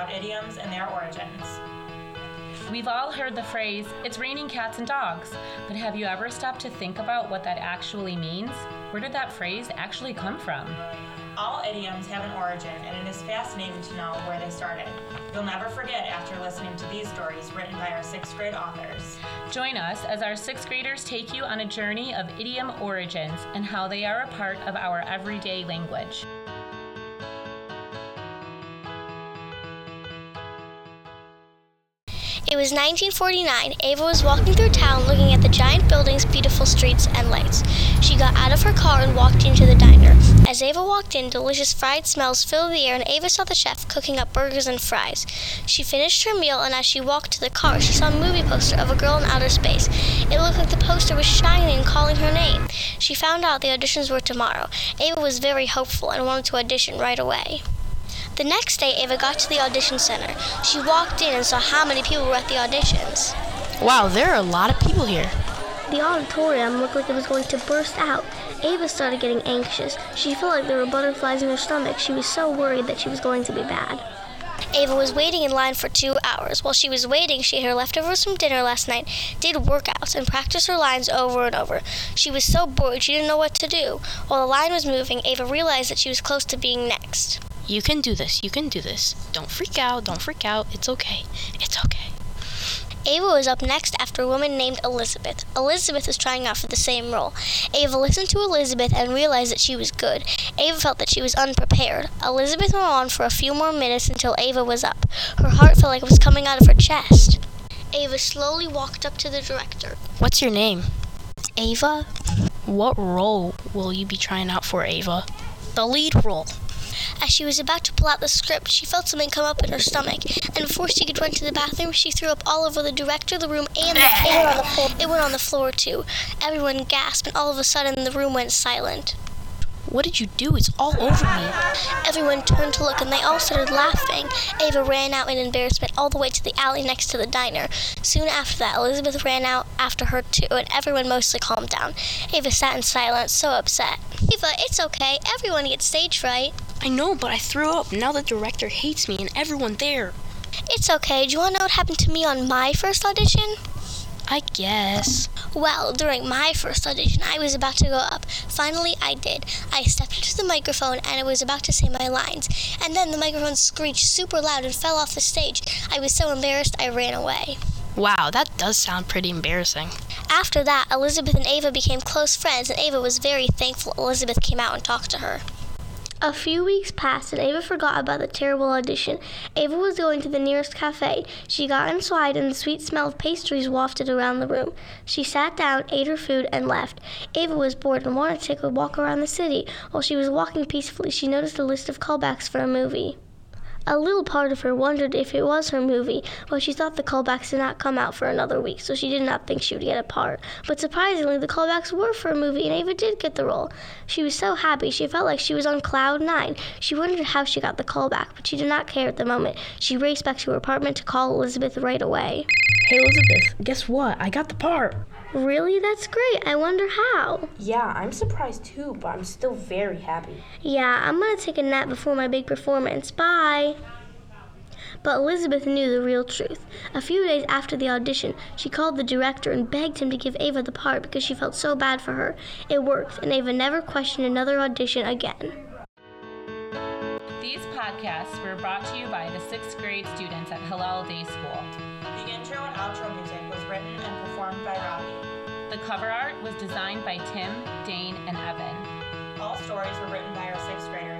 about idioms and their origins. We've all heard the phrase, it's raining cats and dogs, but have you ever stopped to think about what that actually means? Where did that phrase actually come from? All idioms have an origin, and it is fascinating to know where they started. You'll never forget after listening to these stories written by our sixth grade authors. Join us as our sixth graders take you on a journey of idiom origins and how they are a part of our everyday language. It was 1949. Ava was walking through town looking at the giant buildings, beautiful streets, and lights. She got out of her car and walked into the diner. As Ava walked in, delicious fried smells filled the air, and Ava saw the chef cooking up burgers and fries. She finished her meal, and as she walked to the car, she saw a movie poster of a girl in outer space. It looked like the poster was shining and calling her name. She found out the auditions were tomorrow. Ava was very hopeful and wanted to audition right away. The next day, Ava got to the audition center. She walked in and saw how many people were at the auditions. Wow, there are a lot of people here. The auditorium looked like it was going to burst out. Ava started getting anxious. She felt like there were butterflies in her stomach. She was so worried that she was going to be bad. Ava was waiting in line for two hours. While she was waiting, she ate her leftovers from dinner last night, did workouts, and practiced her lines over and over. She was so bored she didn't know what to do. While the line was moving, Ava realized that she was close to being next. You can do this. You can do this. Don't freak out. Don't freak out. It's okay. It's okay. Ava was up next after a woman named Elizabeth. Elizabeth was trying out for the same role. Ava listened to Elizabeth and realized that she was good. Ava felt that she was unprepared. Elizabeth went on for a few more minutes until Ava was up. Her heart felt like it was coming out of her chest. Ava slowly walked up to the director. What's your name? Ava? What role will you be trying out for, Ava? The lead role. As she was about to pull out the script, she felt something come up in her stomach, and before she could run to the bathroom, she threw up all over the director, the room, and the floor. It went on the floor too. Everyone gasped, and all of a sudden, the room went silent. What did you do? It's all over me. Everyone turned to look and they all started laughing. Ava ran out in embarrassment all the way to the alley next to the diner. Soon after that, Elizabeth ran out after her too, and everyone mostly calmed down. Ava sat in silence, so upset. Ava, it's okay. Everyone gets stage fright. I know, but I threw up. Now the director hates me and everyone there. It's okay. Do you want to know what happened to me on my first audition? I guess. Well, during my first audition, I was about to go up. Finally, I did. I stepped into the microphone and I was about to say my lines. And then the microphone screeched super loud and fell off the stage. I was so embarrassed, I ran away. Wow, that does sound pretty embarrassing. After that, Elizabeth and Ava became close friends, and Ava was very thankful Elizabeth came out and talked to her. A few weeks passed and Ava forgot about the terrible audition. Ava was going to the nearest cafe. She got inside and the sweet smell of pastries wafted around the room. She sat down, ate her food, and left. Ava was bored and wanted to take a walk around the city. While she was walking peacefully, she noticed a list of callbacks for a movie. A little part of her wondered if it was her movie, but she thought the callbacks did not come out for another week, so she did not think she would get a part. But surprisingly, the callbacks were for a movie, and Ava did get the role. She was so happy, she felt like she was on cloud nine. She wondered how she got the callback, but she did not care at the moment. She raced back to her apartment to call Elizabeth right away. Hey Elizabeth, guess what? I got the part. Really? That's great. I wonder how. Yeah, I'm surprised too, but I'm still very happy. Yeah, I'm gonna take a nap before my big performance. Bye. But Elizabeth knew the real truth. A few days after the audition, she called the director and begged him to give Ava the part because she felt so bad for her. It worked, and Ava never questioned another audition again. These podcasts were brought to you by the sixth grade students at Hillel Day School. The intro and outro cover art was designed by Tim, Dane, and Evan. All stories were written by our sixth graders